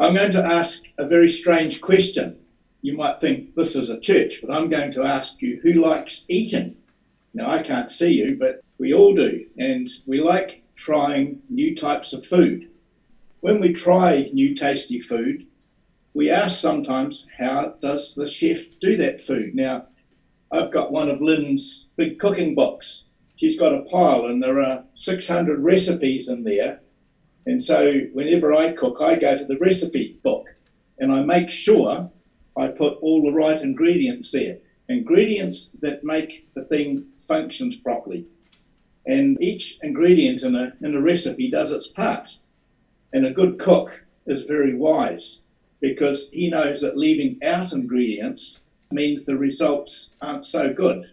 I'm going to ask a very strange question. You might think this is a church, but I'm going to ask you who likes eating? Now, I can't see you, but we all do, and we like trying new types of food. When we try new tasty food, we ask sometimes, how does the chef do that food? Now, I've got one of Lynn's big cooking books. She's got a pile, and there are 600 recipes in there. And so, whenever I cook, I go to the recipe book and I make sure I put all the right ingredients there. Ingredients that make the thing functions properly. And each ingredient in a, in a recipe does its part. And a good cook is very wise because he knows that leaving out ingredients means the results aren't so good.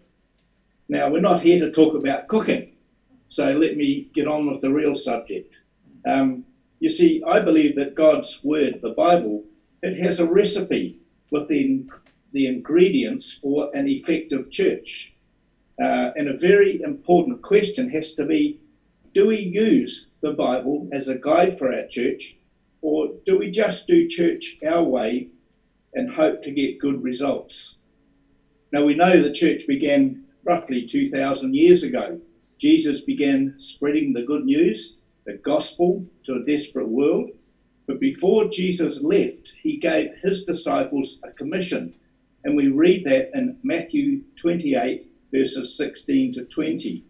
Now, we're not here to talk about cooking, so let me get on with the real subject. Um, you see, I believe that God's Word, the Bible, it has a recipe within the ingredients for an effective church. Uh, and a very important question has to be do we use the Bible as a guide for our church, or do we just do church our way and hope to get good results? Now, we know the church began roughly 2,000 years ago. Jesus began spreading the good news, the gospel, to a desperate world. But before Jesus left, he gave his disciples a commission. And we read that in Matthew 28, verses 16 to 20.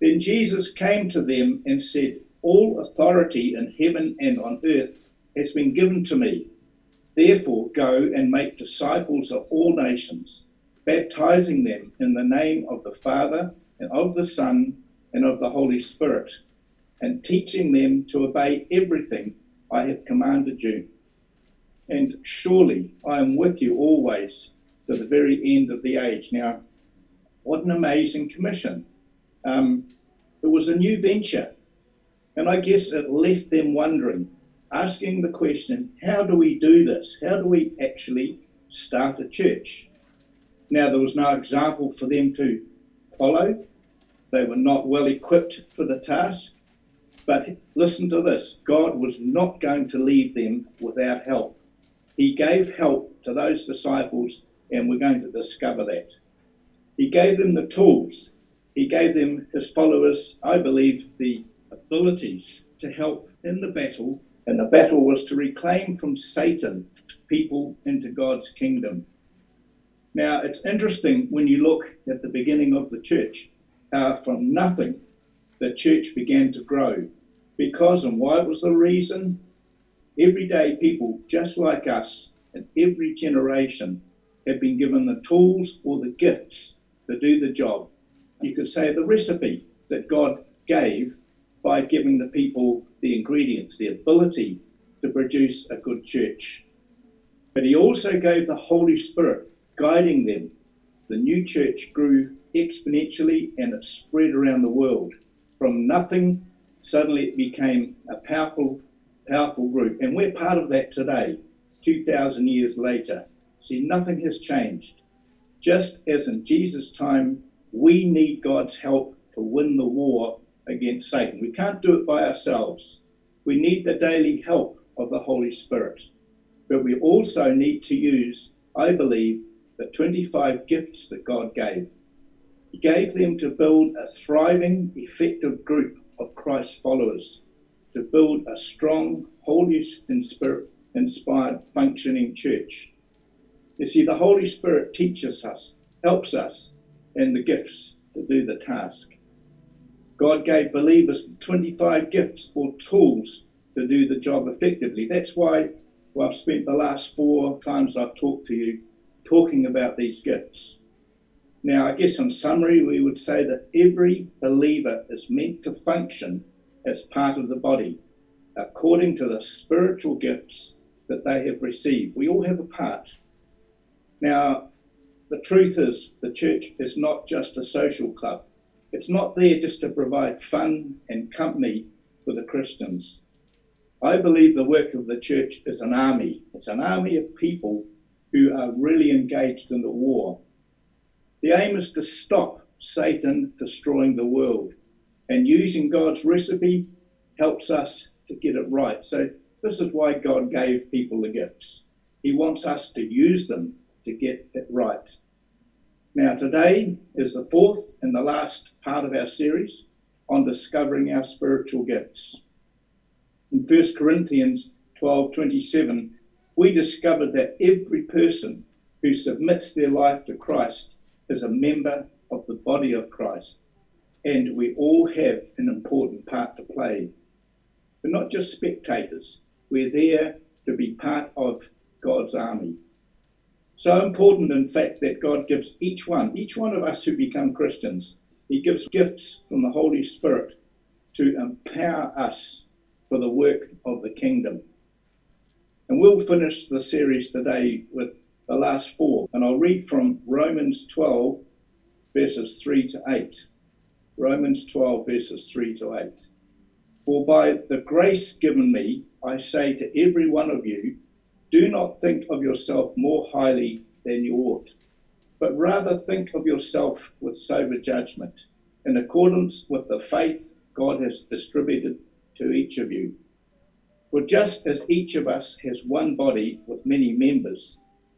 Then Jesus came to them and said, All authority in heaven and on earth has been given to me. Therefore, go and make disciples of all nations, baptizing them in the name of the Father, and of the Son, and of the Holy Spirit, and teaching them to obey everything I have commanded you. And surely I am with you always to the very end of the age. Now, what an amazing commission. Um, it was a new venture. And I guess it left them wondering, asking the question, how do we do this? How do we actually start a church? Now, there was no example for them to follow. They were not well equipped for the task. But listen to this God was not going to leave them without help. He gave help to those disciples, and we're going to discover that. He gave them the tools, He gave them, His followers, I believe, the abilities to help in the battle. And the battle was to reclaim from Satan people into God's kingdom. Now, it's interesting when you look at the beginning of the church, how from nothing the church began to grow. Because, and why it was the reason? Everyday people, just like us, in every generation, have been given the tools or the gifts to do the job. You could say the recipe that God gave by giving the people the ingredients, the ability to produce a good church. But He also gave the Holy Spirit guiding them. The new church grew exponentially and it spread around the world. From nothing, suddenly it became a powerful, powerful group. And we're part of that today, 2,000 years later. See, nothing has changed. Just as in Jesus' time, we need God's help to win the war against Satan. We can't do it by ourselves. We need the daily help of the Holy Spirit. But we also need to use, I believe, the 25 gifts that God gave. Gave them to build a thriving, effective group of Christ followers, to build a strong, Holy Spirit inspired, functioning church. You see, the Holy Spirit teaches us, helps us in the gifts to do the task. God gave believers 25 gifts or tools to do the job effectively. That's why well, I've spent the last four times I've talked to you talking about these gifts. Now, I guess in summary, we would say that every believer is meant to function as part of the body according to the spiritual gifts that they have received. We all have a part. Now, the truth is, the church is not just a social club. It's not there just to provide fun and company for the Christians. I believe the work of the church is an army. It's an army of people who are really engaged in the war. The aim is to stop Satan destroying the world, and using God's recipe helps us to get it right. So This is why God gave people the gifts. He wants us to use them to get it right. Now, today is the fourth and the last part of our series on discovering our spiritual gifts. In 1 Corinthians 12:27, we discovered that every person who submits their life to Christ is a member of the body of Christ, and we all have an important part to play. We're not just spectators, we're there to be part of God's army. So important, in fact, that God gives each one, each one of us who become Christians, He gives gifts from the Holy Spirit to empower us for the work of the kingdom. And we'll finish the series today with the last four. And I'll read from Romans 12, verses 3 to 8. Romans 12, verses 3 to 8. For by the grace given me, I say to every one of you, do not think of yourself more highly than you ought, but rather think of yourself with sober judgment, in accordance with the faith God has distributed to each of you. For just as each of us has one body with many members,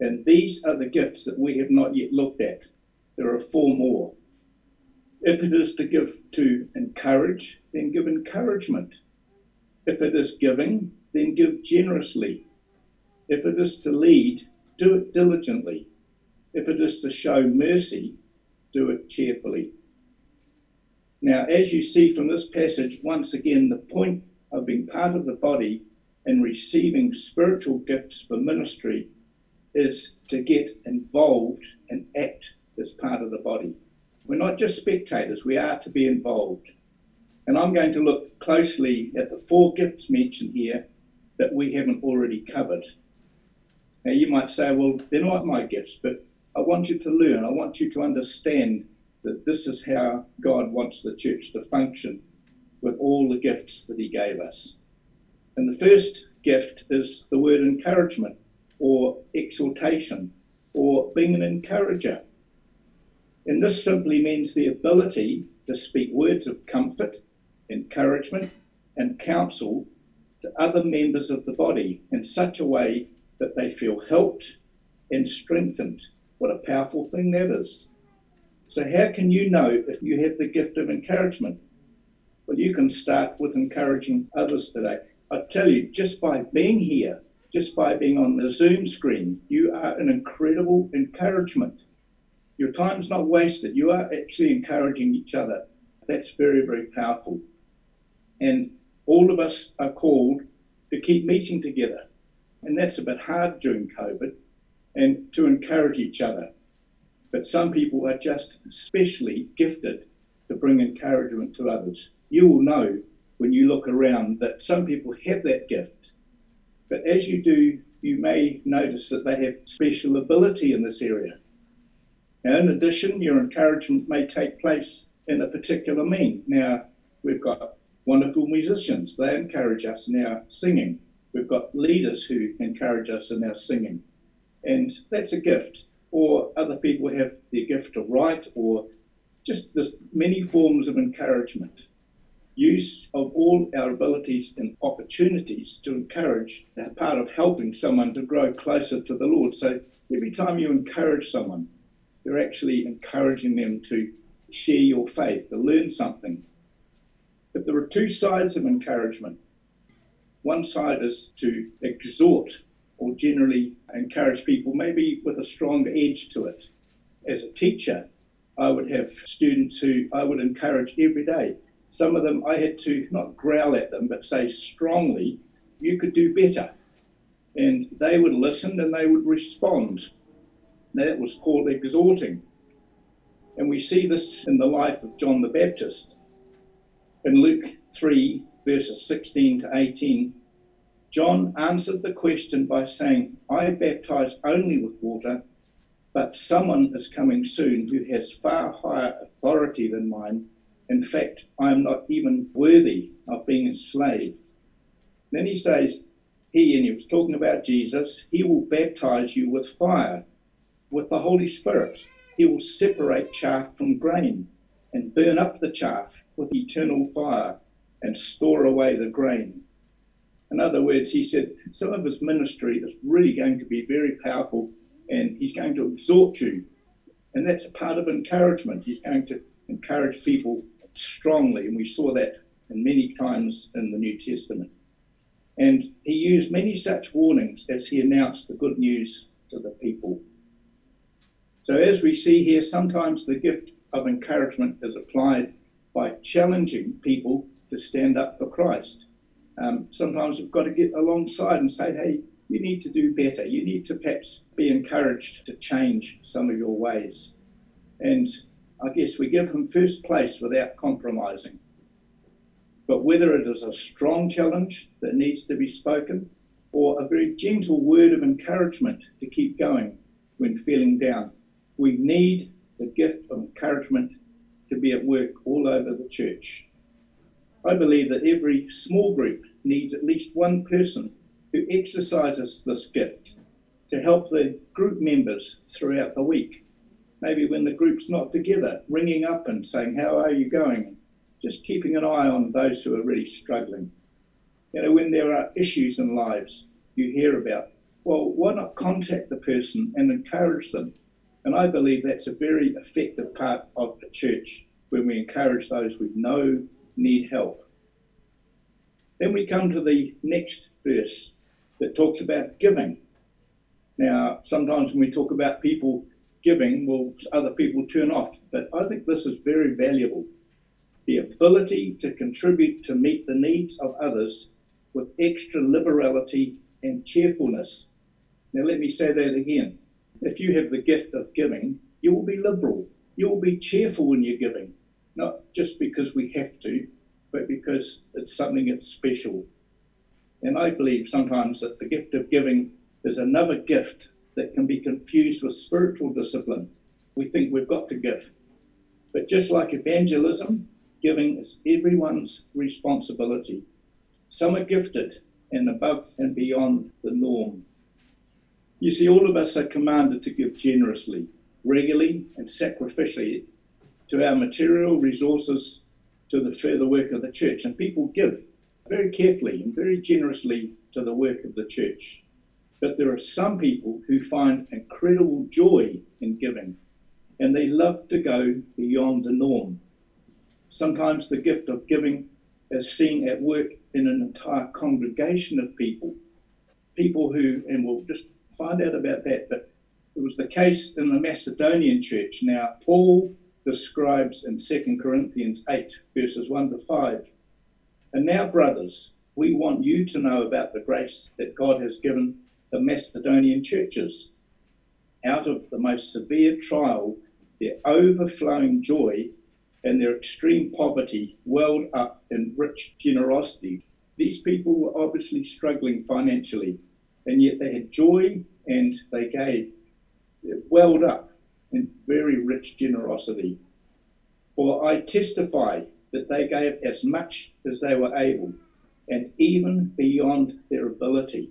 And these are the gifts that we have not yet looked at. There are four more. If it is to give to encourage, then give encouragement. If it is giving, then give generously. If it is to lead, do it diligently. If it is to show mercy, do it cheerfully. Now, as you see from this passage, once again, the point of being part of the body and receiving spiritual gifts for ministry is to get involved and act as part of the body. We're not just spectators, we are to be involved. And I'm going to look closely at the four gifts mentioned here that we haven't already covered. Now, you might say, well, they're not my gifts, but I want you to learn. I want you to understand that this is how God wants the church to function with all the gifts that He gave us. And the first gift is the word encouragement or exhortation or being an encourager. And this simply means the ability to speak words of comfort, encouragement, and counsel to other members of the body in such a way that they feel helped and strengthened. What a powerful thing that is. So, how can you know if you have the gift of encouragement? Well, you can start with encouraging others today. I tell you, just by being here, just by being on the Zoom screen, you are an incredible encouragement. Your time's not wasted. You are actually encouraging each other. That's very, very powerful. And all of us are called to keep meeting together and that's a bit hard during COVID, and to encourage each other. But some people are just especially gifted to bring encouragement to others. You will know when you look around that some people have that gift, but as you do, you may notice that they have special ability in this area. Now, in addition, your encouragement may take place in a particular mean. Now, we've got wonderful musicians, they encourage us in our singing. We've got leaders who encourage us in our singing, and that's a gift. Or other people have the gift to write, or just there's many forms of encouragement. Use of all our abilities and opportunities to encourage are part of helping someone to grow closer to the Lord. So every time you encourage someone, you're actually encouraging them to share your faith, to learn something. But there are two sides of encouragement. One side is to exhort or generally encourage people, maybe with a strong edge to it. As a teacher, I would have students who I would encourage every day. Some of them I had to not growl at them, but say strongly, you could do better. And they would listen and they would respond. That was called exhorting. And we see this in the life of John the Baptist. In Luke 3, verses 16 to 18, John answered the question by saying, I baptize only with water, but someone is coming soon who has far higher authority than mine. In fact, I am not even worthy of being a slave. Then he says, He, and he was talking about Jesus, he will baptize you with fire, with the Holy Spirit. He will separate chaff from grain and burn up the chaff with eternal fire and store away the grain. In other words, he said some of his ministry is really going to be very powerful and he's going to exhort you. And that's a part of encouragement. He's going to encourage people strongly, and we saw that in many times in the New Testament. And he used many such warnings as he announced the good news to the people. So, as we see here, sometimes the gift of encouragement is applied by challenging people to stand up for Christ. Um, sometimes we've got to get alongside and say, hey, you need to do better. You need to perhaps be encouraged to change some of your ways. And I guess we give him first place without compromising. But whether it is a strong challenge that needs to be spoken or a very gentle word of encouragement to keep going when feeling down, we need the gift of encouragement to be at work all over the church. I believe that every small group needs at least one person who exercises this gift to help the group members throughout the week. Maybe when the group's not together, ringing up and saying, How are you going? Just keeping an eye on those who are really struggling. You know, when there are issues in lives you hear about, well, why not contact the person and encourage them? And I believe that's a very effective part of the church when we encourage those we know need help. Then we come to the next verse that talks about giving. Now, sometimes when we talk about people giving, will other people turn off, but I think this is very valuable. The ability to contribute to meet the needs of others with extra liberality and cheerfulness. Now, let me say that again. If you have the gift of giving, you will be liberal. You will be cheerful when you're giving, not just because we have to, but because it's something that's special. And I believe sometimes that the gift of giving is another gift that can be confused with spiritual discipline. We think we've got to give. But just like evangelism, giving is everyone's responsibility. Some are gifted and above and beyond the norm. You see, all of us are commanded to give generously, regularly, and sacrificially to our material resources to the further work of the church. And people give very carefully and very generously to the work of the church. But there are some people who find incredible joy in giving, and they love to go beyond the norm. Sometimes the gift of giving is seen at work in an entire congregation of people. People who, and we'll just find out about that. But it was the case in the Macedonian church. Now, Paul describes in 2 Corinthians 8, verses 1 to 5. And now, brothers, we want you to know about the grace that God has given the Macedonian churches. Out of the most severe trial, their overflowing joy and their extreme poverty welled up in rich generosity. These people were obviously struggling financially and yet they had joy and they gave, it welled up in very rich generosity. For I testify that they gave as much as they were able, and even beyond their ability.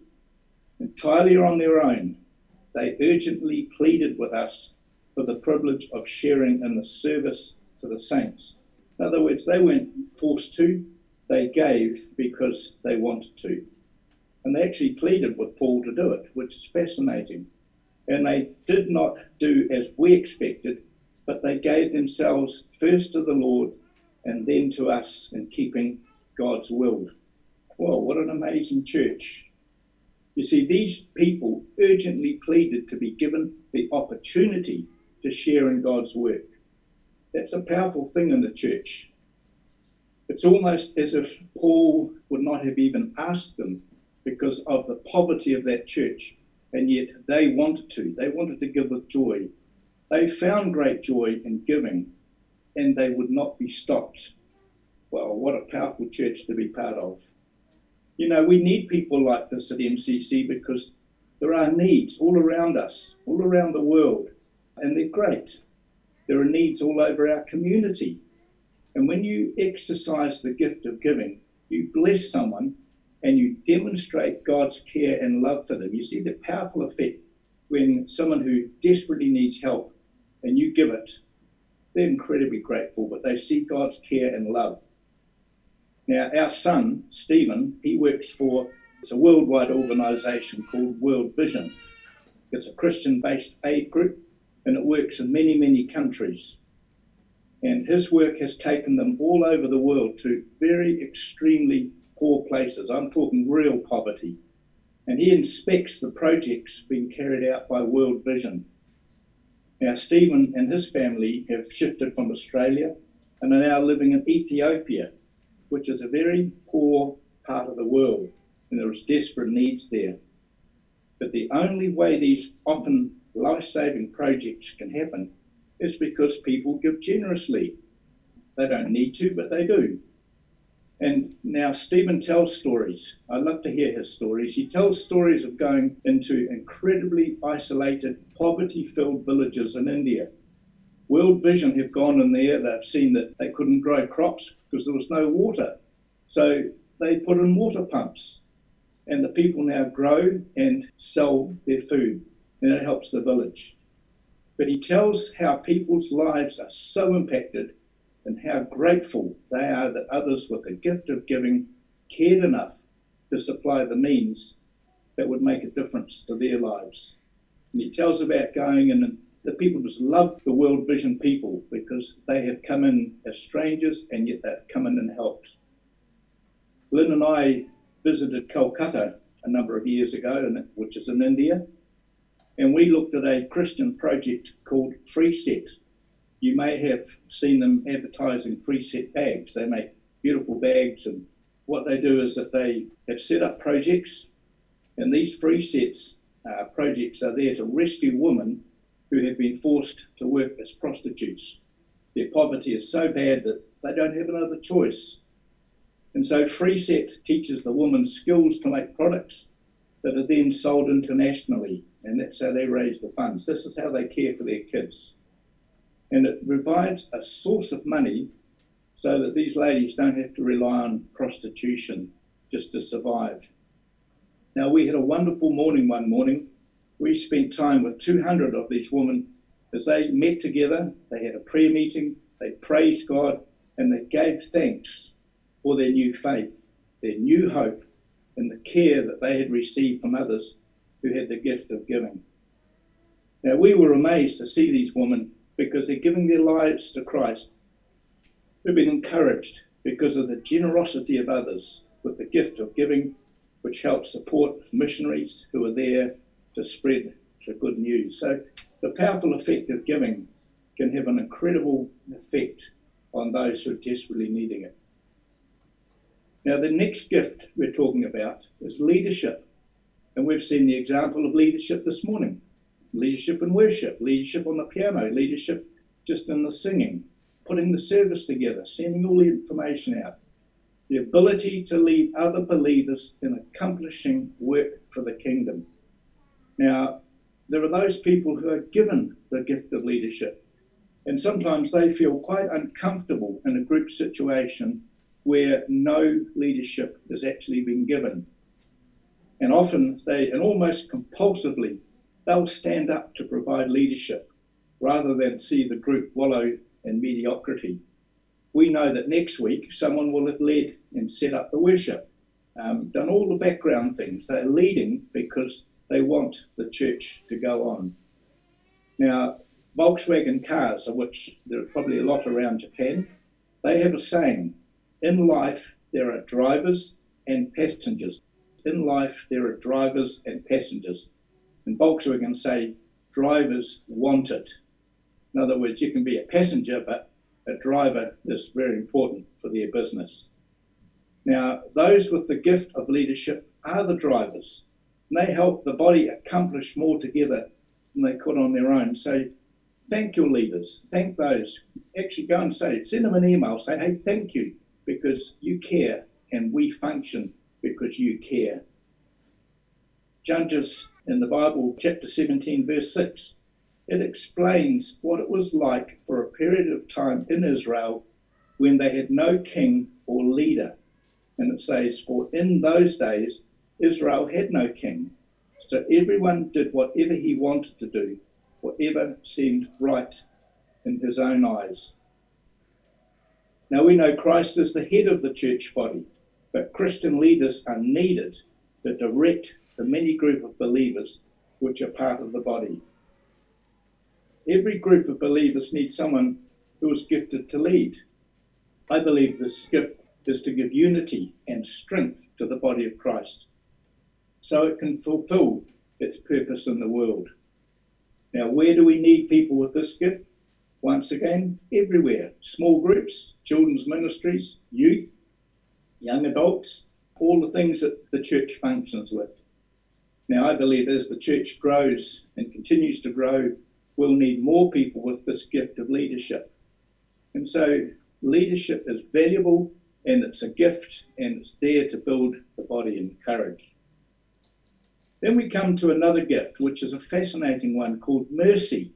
Entirely on their own, they urgently pleaded with us for the privilege of sharing in the service to the saints. In other words, they weren't forced to, they gave because they wanted to. And they actually pleaded with Paul to do it, which is fascinating. And they did not do as we expected, but they gave themselves first to the Lord and then to us in keeping God's will. Well, what an amazing church. You see, these people urgently pleaded to be given the opportunity to share in God's work. That's a powerful thing in the church. It's almost as if Paul would not have even asked them because of the poverty of that church. And yet they wanted to. They wanted to give with joy. They found great joy in giving, and they would not be stopped. Well, what a powerful church to be part of. You know, we need people like this at MCC because there are needs all around us, all around the world, and they're great. There are needs all over our community. And when you exercise the gift of giving, you bless someone and you demonstrate God's care and love for them. You see the powerful effect when someone who desperately needs help and you give it, they're incredibly grateful, but they see God's care and love. Now, our son, Stephen, he works for it's a worldwide organization called World Vision. It's a Christian based aid group and it works in many, many countries. And his work has taken them all over the world to very extremely poor places. I'm talking real poverty. And he inspects the projects being carried out by World Vision. Now, Stephen and his family have shifted from Australia and are now living in Ethiopia, which is a very poor part of the world, and there is desperate needs there. But the only way these often life saving projects can happen is because people give generously. They don't need to, but they do. And now Stephen tells stories. I love to hear his stories. He tells stories of going into incredibly isolated, poverty filled villages in India. World Vision have gone in there, they've seen that they couldn't grow crops because there was no water. So they put in water pumps, and the people now grow and sell their food, and it helps the village. But he tells how people's lives are so impacted and how grateful they are that others with the gift of giving cared enough to supply the means that would make a difference to their lives. And he tells about going in and the people just love the World Vision people because they have come in as strangers and yet they've come in and helped. Lynn and I visited Kolkata a number of years ago, which is in India, and we looked at a Christian project called Freeset. You may have seen them advertising Freeset bags. They make beautiful bags, and what they do is that they have set up projects, and these Freesets uh, projects are there to rescue women who have been forced to work as prostitutes. Their poverty is so bad that they don't have another choice. And so Freeset teaches the woman skills to make products that are then sold internationally and that's how they raise the funds. This is how they care for their kids. And it provides a source of money so that these ladies don't have to rely on prostitution just to survive. Now, we had a wonderful morning one morning. We spent time with 200 of these women as they met together. They had a prayer meeting, they praised God, and they gave thanks for their new faith, their new hope, and the care that they had received from others who had the gift of giving. Now, we were amazed to see these women because they're giving their lives to Christ. We've been encouraged because of the generosity of others with the gift of giving, which helps support missionaries who are there to spread the good news. So, the powerful effect of giving can have an incredible effect on those who are desperately needing it. Now, the next gift we're talking about is leadership. And we've seen the example of leadership this morning leadership in worship, leadership on the piano, leadership just in the singing, putting the service together, sending all the information out. The ability to lead other believers in accomplishing work for the kingdom. Now, there are those people who are given the gift of leadership, and sometimes they feel quite uncomfortable in a group situation where no leadership is actually being given. And often they, and almost compulsively, they'll stand up to provide leadership rather than see the group wallow in mediocrity. We know that next week someone will have led and set up the worship, um, done all the background things. They're leading because they want the church to go on. Now, Volkswagen cars, of which there are probably a lot around Japan, they have a saying in life there are drivers and passengers in life, there are drivers and passengers. And Volkswagen say drivers want it. In other words, you can be a passenger, but a driver is very important for their business. Now, those with the gift of leadership are the drivers. They help the body accomplish more together than they could on their own. So, thank your leaders. Thank those. Actually, go and say, it. send them an email. Say, hey, thank you, because you care and we function because you care. Judges in the Bible, chapter 17, verse 6, it explains what it was like for a period of time in Israel when they had no king or leader. And it says, For in those days Israel had no king, so everyone did whatever he wanted to do, whatever seemed right in his own eyes. Now we know Christ is the head of the church body, but Christian leaders are needed to direct the many group of believers which are part of the body. Every group of believers needs someone who is gifted to lead. I believe this gift is to give unity and strength to the body of Christ so it can fulfill its purpose in the world. Now, where do we need people with this gift? Once again, everywhere. Small groups, children's ministries, youth, young adults, all the things that the church functions with. Now, I believe as the church grows and continues to grow, we'll need more people with this gift of leadership. And so, leadership is valuable and it's a gift and it's there to build the body and courage. Then we come to another gift, which is a fascinating one called mercy.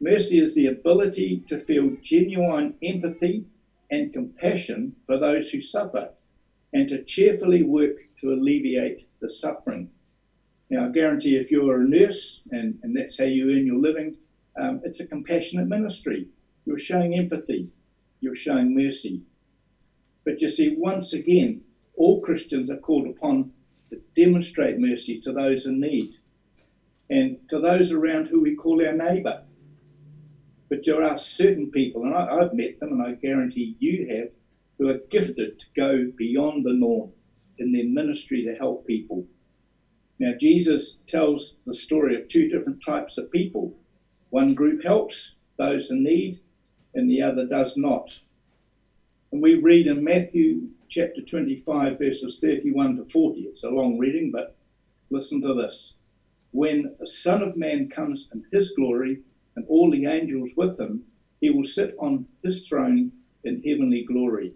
Mercy is the ability to feel genuine empathy and compassion for those who suffer and to cheerfully work to alleviate the suffering. Now, I guarantee if you're a nurse and, and that's how you earn your living, um, it's a compassionate ministry. You're showing empathy, you're showing mercy. But you see, once again, all Christians are called upon demonstrate mercy to those in need and to those around who we call our neighbour. But there are certain people, and I, have met them, and I guarantee you have, who are gifted to go beyond the norm in their ministry to help people. Now, Jesus tells the story of two different types of people. One group helps those in need, and the other does not. And we read in Matthew chapter 25, verses 31 to 40. It's a long reading, but listen to this. When the Son of Man comes in his glory and all the angels with him, he will sit on his throne in heavenly glory.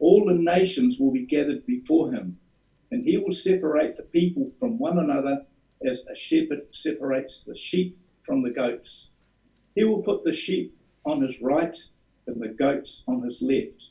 All the nations will be gathered before him, and he will separate the people from one another as a shepherd separates the sheep from the goats. He will put the sheep on his right and the goats on his left.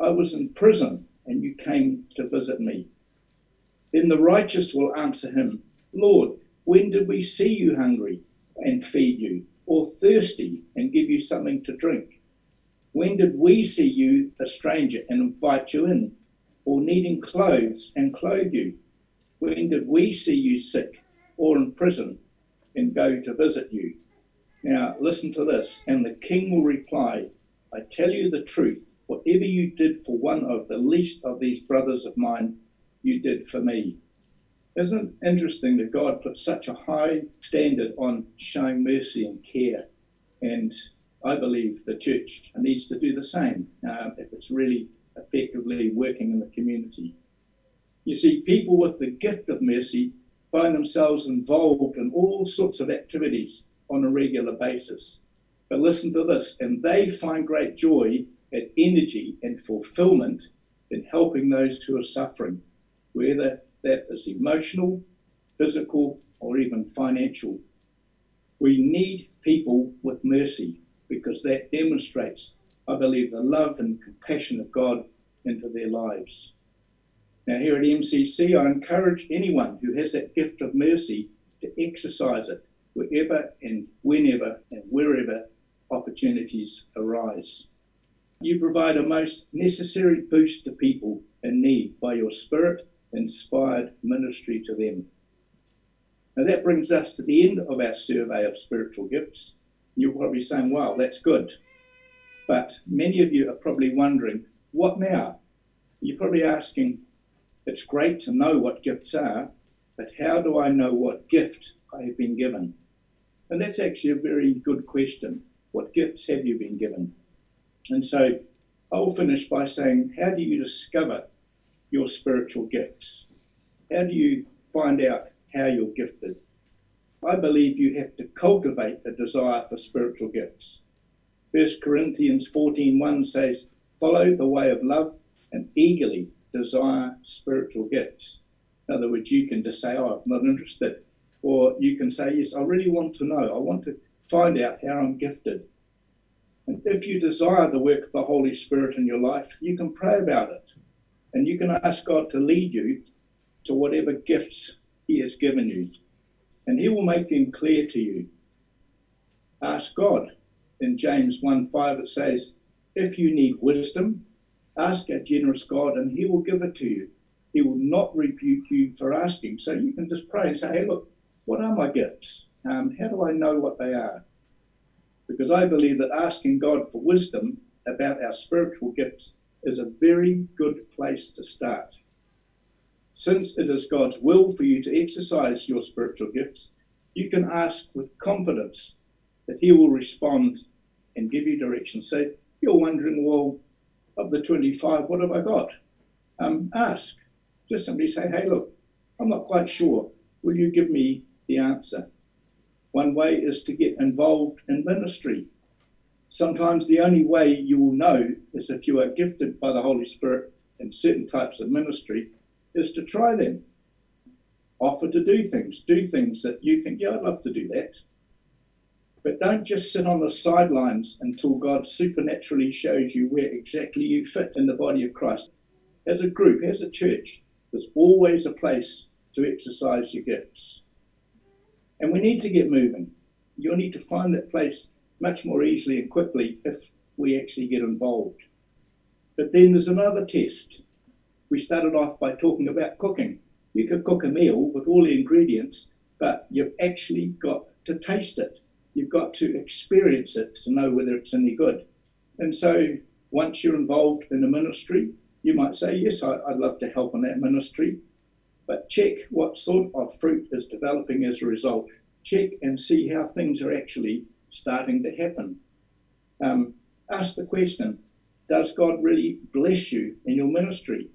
I was in prison, and you came to visit me. Then the righteous will answer him, Lord, when did we see you hungry and feed you, or thirsty and give you something to drink? When did we see you a stranger and invite you in, or needing clothes and clothe you? When did we see you sick or in prison and go to visit you? Now, listen to this. And the king will reply, I tell you the truth. Whatever you did for one of the least of these brothers of mine, you did for me. Isn't it interesting that God put such a high standard on showing mercy and care? And I believe the church needs to do the same uh, if it's really effectively working in the community. You see, people with the gift of mercy find themselves involved in all sorts of activities on a regular basis. But listen to this, and they find great joy and energy and fulfillment in helping those who are suffering, whether that is emotional, physical, or even financial. We need people with mercy because that demonstrates, I believe, the love and compassion of God into their lives. Now, here at MCC, I encourage anyone who has that gift of mercy to exercise it wherever and whenever and wherever opportunities arise. You provide a most necessary boost to people in need by your spirit inspired ministry to them. Now, that brings us to the end of our survey of spiritual gifts. You're probably saying, wow, that's good. But many of you are probably wondering, what now? You're probably asking, It's great to know what gifts are, but how do I know what gift I have been given? And that's actually a very good question. What gifts have you been given? And so I'll finish by saying, how do you discover your spiritual gifts? How do you find out how you're gifted? I believe you have to cultivate a desire for spiritual gifts. 1 Corinthians 14:1 says, "Follow the way of love and eagerly desire spiritual gifts." In other words, you can just say, "Oh, I'm not interested," or you can say, "Yes, I really want to know. I want to find out how I'm gifted." If you desire the work of the Holy Spirit in your life, you can pray about it, and you can ask God to lead you to whatever gifts He has given you, and He will make them clear to you. Ask God. In James 1 5, it says, If you need wisdom, ask a generous God, and He will give it to you. He will not rebuke you for asking. So you can just pray and say, Hey, look, what are my gifts? Um, how do I know what they are? Because I believe that asking God for wisdom about our spiritual gifts is a very good place to start. Since it is God's will for you to exercise your spiritual gifts, you can ask with confidence that He will respond and give you direction. So you're wondering, well, of the 25, what have I got? Um, ask. Just simply say, hey, look, I'm not quite sure. Will you give me the answer? One way is to get involved in ministry. Sometimes the only way you will know is if you are gifted by the Holy Spirit in certain types of ministry is to try them. Offer to do things, do things that you think, yeah, I'd love to do that. But don't just sit on the sidelines until God supernaturally shows you where exactly you fit in the body of Christ. As a group, as a church, there's always a place to exercise your gifts. And we need to get moving. You'll need to find that place much more easily and quickly if we actually get involved. But then there's another test. We started off by talking about cooking. You could cook a meal with all the ingredients, but you've actually got to taste it. You've got to experience it to know whether it's any good. And so once you're involved in a ministry, you might say, Yes, I'd love to help in that ministry but check what sort of fruit is developing as a result. Check and see how things are actually starting to happen. Um, ask the question Does God really bless you in your ministry?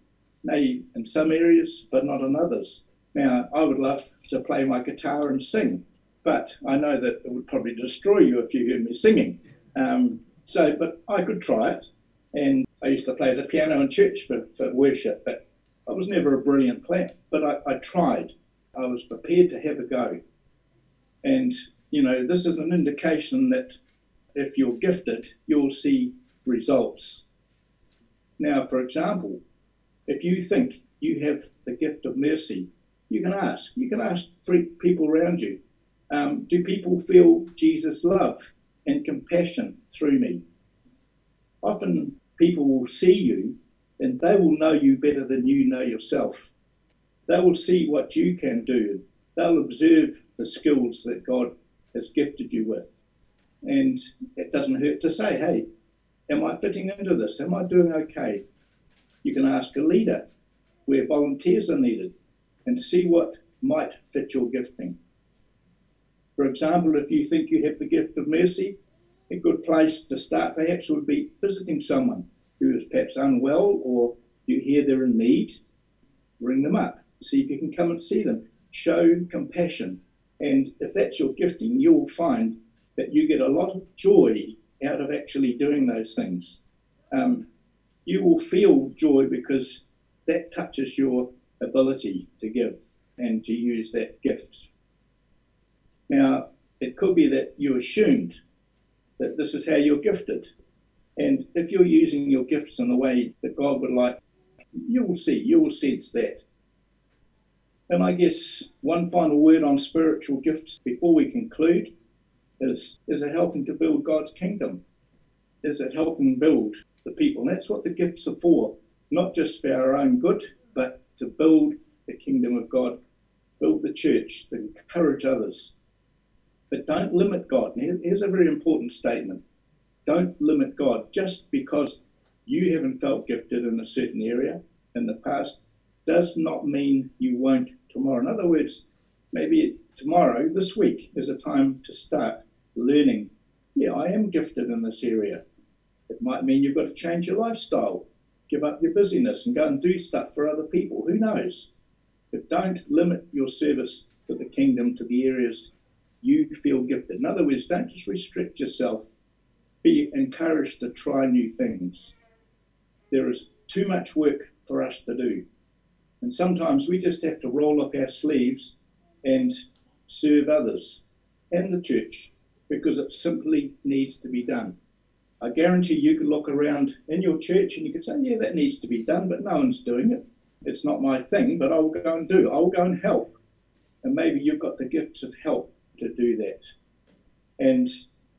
Maybe in some areas, but not in others. Now, I would love to play my guitar and sing, but I know that it would probably destroy you if you heard me singing. Um, so, but I could try it. And I used to play the piano in church for, for worship, but I was never a brilliant player, but I, I tried. I was prepared to have a go. And, you know, this is an indication that if you're gifted, you'll see results. Now, for example, if you think you have the gift of mercy, you can ask. You can ask people around you um, Do people feel Jesus' love and compassion through me? Often people will see you and they will know you better than you know yourself. They will see what you can do. They'll observe the skills that God has gifted you with. And it doesn't hurt to say, hey, am I fitting into this? Am I doing okay? You can ask a leader where volunteers are needed and see what might fit your gifting. For example, if you think you have the gift of mercy, a good place to start perhaps would be visiting someone who is perhaps unwell or you hear they're in need, ring them up. See if you can come and see them. Show compassion. And if that's your gifting, you'll find that you get a lot of joy out of actually doing those things. Um, you will feel joy because that touches your ability to give and to use that gift. Now, it could be that you assumed that this is how you're gifted. And if you're using your gifts in the way that God would like, you will see, you will sense that. And I guess one final word on spiritual gifts before we conclude is is it helping to build God's kingdom? Is it helping build the people? And that's what the gifts are for, not just for our own good, but to build the kingdom of God, build the church, to encourage others. But don't limit God. here's a very important statement don't limit God just because you haven't felt gifted in a certain area in the past. does not mean you won't tomorrow. In other words, maybe tomorrow, this week, is a time to start learning. Yeah, I am gifted in this area. It might mean you've got to change your lifestyle, give up your busyness, and go and do stuff for other people. Who knows? But don't limit your service to the kingdom to the areas you feel gifted. In other words, don't just restrict yourself. Be encouraged to try new things. There is too much work for us to do. And sometimes we just have to roll up our sleeves and serve others and the church because it simply needs to be done. I guarantee you can look around in your church and you can say, yeah, that needs to be done, but no one's doing it. It's not my thing, but I'll go and do. I'll go and help. And maybe you've got the gifts of help to do that. And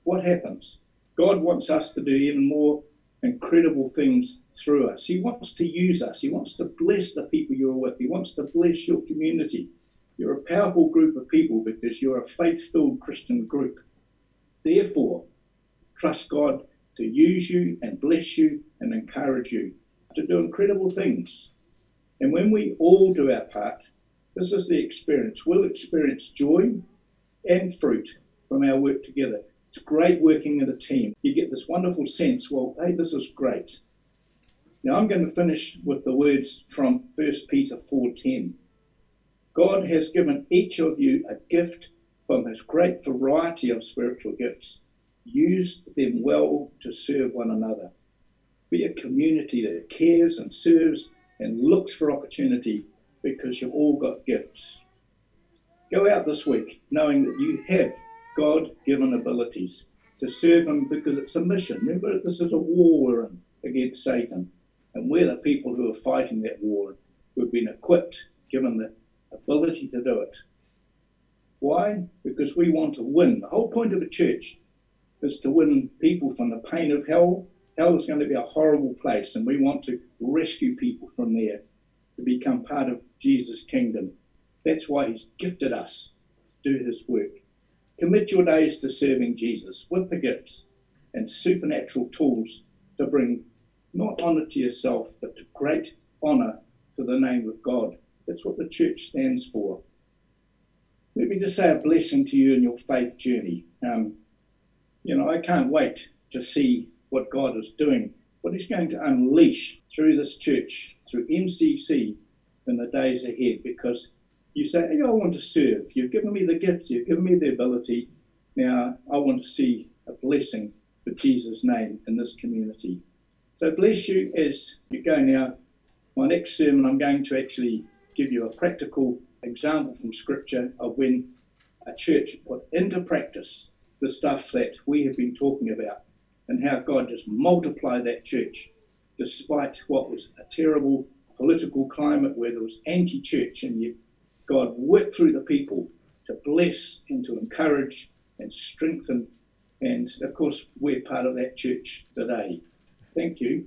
what happens? God wants us to do even more incredible things through us. He wants to use us. He wants to bless the people you're with. He wants to bless your community. You're a powerful group of people because you're a faith filled Christian group. Therefore, trust God to use you and bless you and encourage you to do incredible things. And when we all do our part, this is the experience. We'll experience joy and fruit from our work together. It's great working in a team. You get this wonderful sense, well, hey, this is great. Now I'm going to finish with the words from 1 Peter 4:10. God has given each of you a gift from his great variety of spiritual gifts. Use them well to serve one another. Be a community that cares and serves and looks for opportunity because you've all got gifts. Go out this week knowing that you have God given abilities to serve Him because it's a mission. Remember, this is a war we're in against Satan, and we're the people who are fighting that war. We've been equipped, given the ability to do it. Why? Because we want to win. The whole point of a church is to win people from the pain of hell. Hell is going to be a horrible place, and we want to rescue people from there to become part of Jesus' kingdom. That's why He's gifted us to do His work. Commit your days to serving Jesus with the gifts and supernatural tools to bring not honor to yourself, but to great honor to the name of God. That's what the church stands for. Let me just say a blessing to you in your faith journey. Um, you know, I can't wait to see what God is doing, what He's going to unleash through this church, through MCC in the days ahead, because you say, hey, I want to serve. You've given me the gift, you've given me the ability. Now I want to see a blessing for Jesus' name in this community. So bless you as you go now. My next sermon, I'm going to actually give you a practical example from Scripture of when a church put into practice the stuff that we have been talking about and how God just multiplied that church despite what was a terrible political climate where there was anti church and you God work through the people to bless and to encourage and strengthen. And of course, we're part of that church today. Thank you.